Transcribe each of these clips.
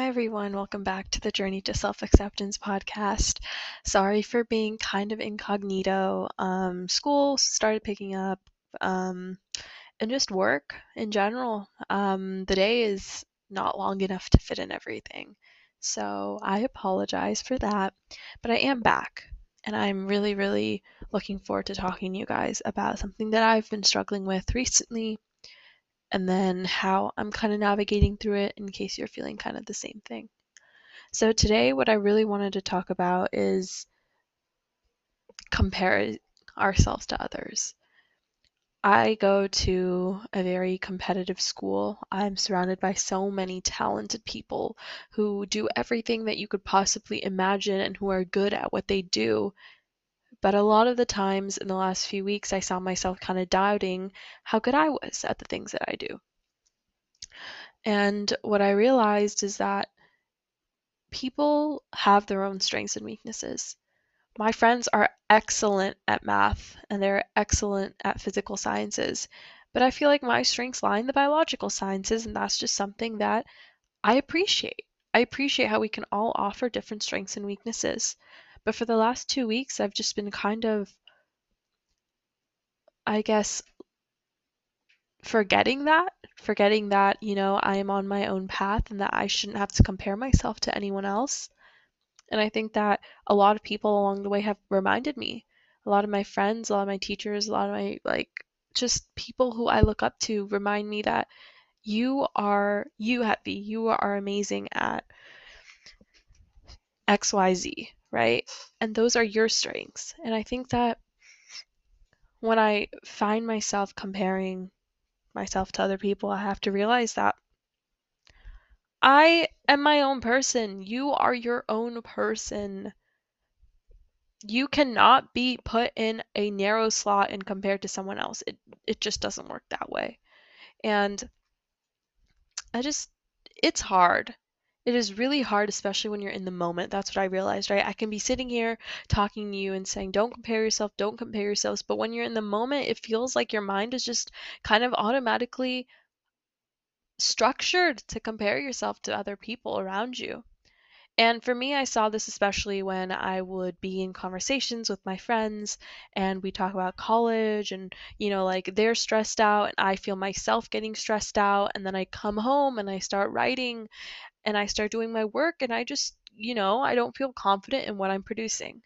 Hi, everyone. Welcome back to the Journey to Self Acceptance podcast. Sorry for being kind of incognito. Um, school started picking up, um, and just work in general. Um, the day is not long enough to fit in everything. So I apologize for that. But I am back, and I'm really, really looking forward to talking to you guys about something that I've been struggling with recently and then how I'm kind of navigating through it in case you're feeling kind of the same thing. So, today, what I really wanted to talk about is compare ourselves to others. I go to a very competitive school. I'm surrounded by so many talented people who do everything that you could possibly imagine and who are good at what they do. But a lot of the times in the last few weeks, I saw myself kind of doubting how good I was at the things that I do. And what I realized is that people have their own strengths and weaknesses. My friends are excellent at math and they're excellent at physical sciences, but I feel like my strengths lie in the biological sciences, and that's just something that I appreciate. I appreciate how we can all offer different strengths and weaknesses. But for the last two weeks, I've just been kind of, I guess, forgetting that, forgetting that, you know, I am on my own path and that I shouldn't have to compare myself to anyone else. And I think that a lot of people along the way have reminded me. A lot of my friends, a lot of my teachers, a lot of my, like, just people who I look up to remind me that you are, you, Happy, you are amazing at XYZ right? And those are your strengths. And I think that when I find myself comparing myself to other people, I have to realize that I am my own person. You are your own person. You cannot be put in a narrow slot and compared to someone else. It it just doesn't work that way. And I just it's hard it is really hard, especially when you're in the moment. That's what I realized, right? I can be sitting here talking to you and saying, don't compare yourself, don't compare yourselves. But when you're in the moment, it feels like your mind is just kind of automatically structured to compare yourself to other people around you. And for me, I saw this especially when I would be in conversations with my friends and we talk about college and, you know, like they're stressed out and I feel myself getting stressed out. And then I come home and I start writing and I start doing my work and I just, you know, I don't feel confident in what I'm producing.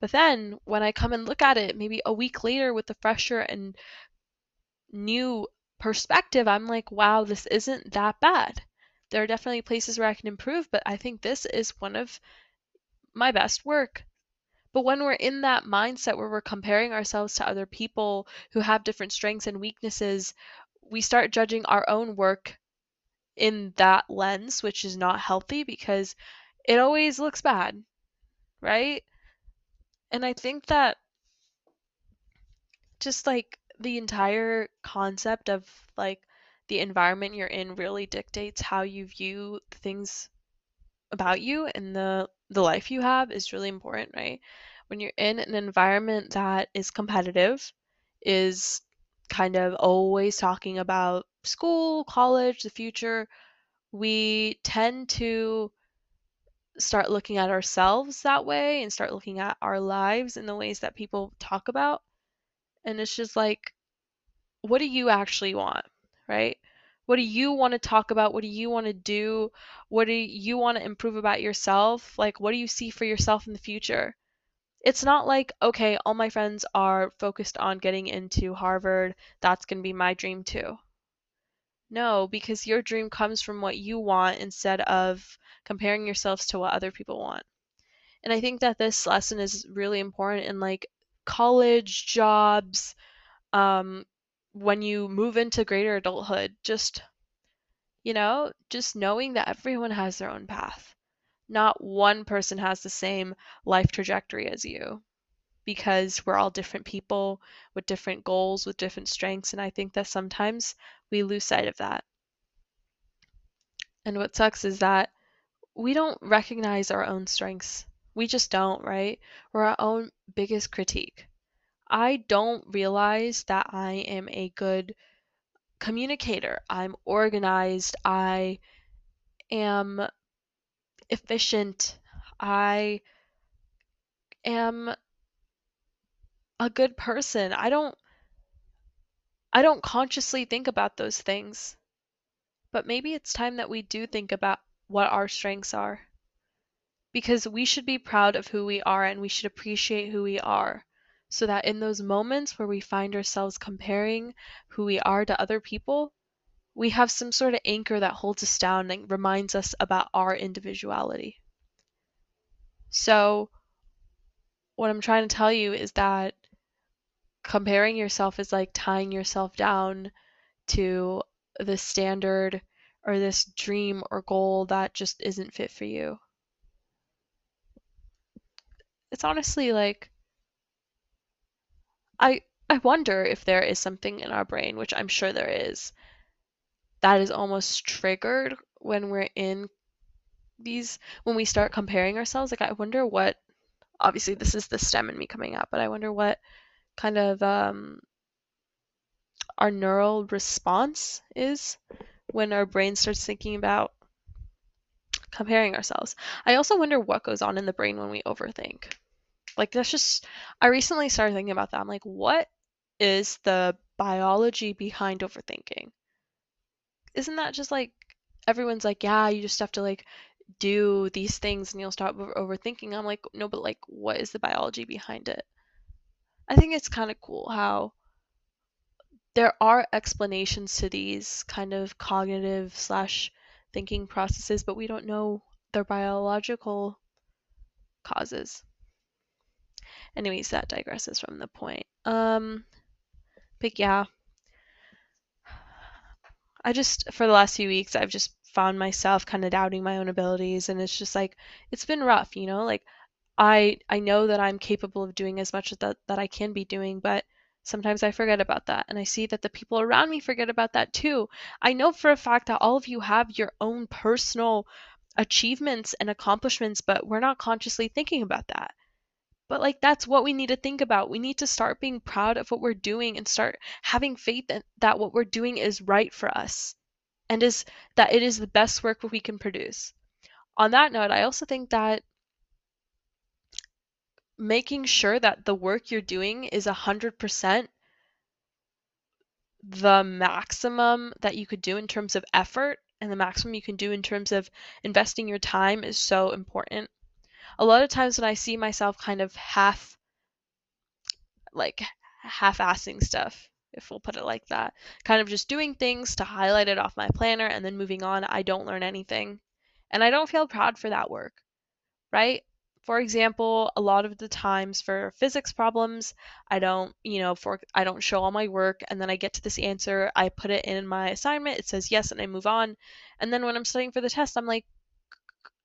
But then when I come and look at it maybe a week later with a fresher and new perspective, I'm like, wow, this isn't that bad. There are definitely places where I can improve, but I think this is one of my best work. But when we're in that mindset where we're comparing ourselves to other people who have different strengths and weaknesses, we start judging our own work in that lens, which is not healthy because it always looks bad, right? And I think that just like the entire concept of like the environment you're in really dictates how you view things about you and the the life you have is really important, right? When you're in an environment that is competitive, is kind of always talking about school, college, the future, we tend to start looking at ourselves that way and start looking at our lives in the ways that people talk about. And it's just like, what do you actually want, right? What do you want to talk about? What do you want to do? What do you want to improve about yourself? Like, what do you see for yourself in the future? It's not like, okay, all my friends are focused on getting into Harvard. That's going to be my dream too. No, because your dream comes from what you want instead of comparing yourselves to what other people want. And I think that this lesson is really important in like college, jobs, um, when you move into greater adulthood, just, you know, just knowing that everyone has their own path. Not one person has the same life trajectory as you because we're all different people with different goals, with different strengths. And I think that sometimes we lose sight of that. And what sucks is that we don't recognize our own strengths. We just don't, right? We're our own biggest critique. I don't realize that I am a good communicator. I'm organized. I am efficient. I am a good person. I don't I don't consciously think about those things. But maybe it's time that we do think about what our strengths are. Because we should be proud of who we are and we should appreciate who we are. So that in those moments where we find ourselves comparing who we are to other people, we have some sort of anchor that holds us down and reminds us about our individuality. So, what I'm trying to tell you is that comparing yourself is like tying yourself down to the standard or this dream or goal that just isn't fit for you. It's honestly like I I wonder if there is something in our brain, which I'm sure there is, that is almost triggered when we're in these when we start comparing ourselves. Like I wonder what obviously this is the stem in me coming out, but I wonder what kind of um our neural response is when our brain starts thinking about comparing ourselves. I also wonder what goes on in the brain when we overthink. Like that's just I recently started thinking about that. I'm like, what is the biology behind overthinking? Isn't that just like everyone's like, yeah, you just have to like do these things and you'll stop overthinking. I'm like, no, but like what is the biology behind it? I think it's kind of cool how there are explanations to these kind of cognitive slash thinking processes, but we don't know their biological causes. Anyways, that digresses from the point. Um, but yeah, I just for the last few weeks I've just found myself kind of doubting my own abilities, and it's just like it's been rough, you know. Like I I know that I'm capable of doing as much that that I can be doing, but Sometimes I forget about that, and I see that the people around me forget about that too. I know for a fact that all of you have your own personal achievements and accomplishments, but we're not consciously thinking about that. But like that's what we need to think about. We need to start being proud of what we're doing and start having faith that, what we're doing is right for us and is that it is the best work we can produce. On that note, I also think that making sure that the work you're doing is 100% the maximum that you could do in terms of effort and the maximum you can do in terms of investing your time is so important. A lot of times when I see myself kind of half like half-assing stuff, if we'll put it like that, kind of just doing things to highlight it off my planner and then moving on, I don't learn anything. And I don't feel proud for that work, right? for example, a lot of the times for physics problems, I don't, you know, for I don't show all my work and then I get to this answer, I put it in my assignment, it says yes and I move on. And then when I'm studying for the test, I'm like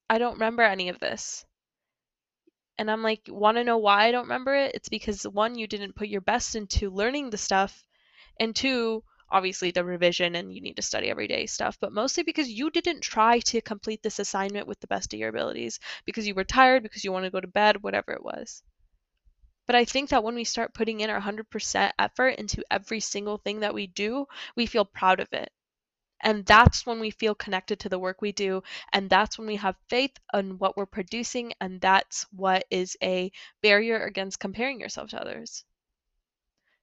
I don't remember any of this. And I'm like, want to know why I don't remember it? It's because one, you didn't put your best into learning the stuff, and two, obviously the revision and you need to study every day stuff, but mostly because you didn't try to complete this assignment with the best of your abilities because you were tired, because you want to go to bed, whatever it was. But I think that when we start putting in our 100% effort into every single thing that we do, we feel proud of it. And that's when we feel connected to the work we do. And that's when we have faith in what we're producing. And that's what is a barrier against comparing yourself to others.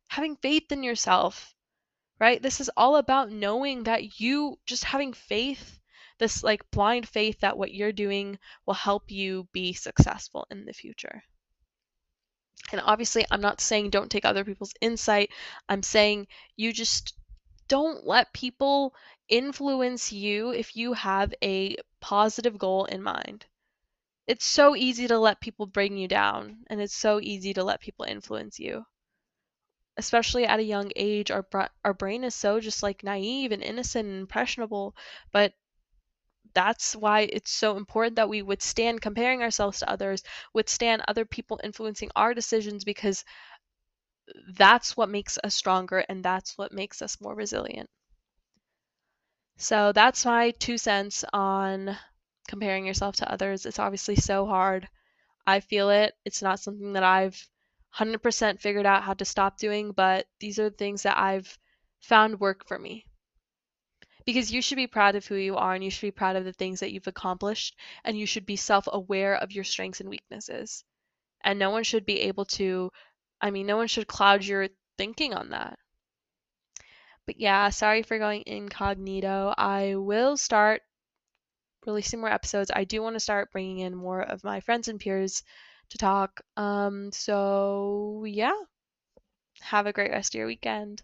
Having faith in yourself right? This is all about knowing that you just having faith, this like blind faith that what you're doing will help you be successful in the future. And obviously, I'm not saying don't take other people's insight. I'm saying you just don't let people influence you if you have a positive goal in mind. It's so easy to let people bring you down, and it's so easy to let people influence you especially at a young age our our brain is so just like naive and innocent and impressionable but that's why it's so important that we withstand comparing ourselves to others withstand other people influencing our decisions because that's what makes us stronger and that's what makes us more resilient so that's my two cents on comparing yourself to others. It's obviously so hard. I feel it. It's not something that i've 100% figured out how to stop doing, but these are the things that I've found work for me. because you should be proud of who you are and you should be proud of the things that you've accomplished and you should be self-aware of your strengths and weaknesses. And no one should be able to i mean no one should cloud your thinking on that but yeah sorry for going incognito. I will start releasing more episodes. I do want to start bringing in more of my friends and peers to talk. Um so yeah. Have a great rest of your weekend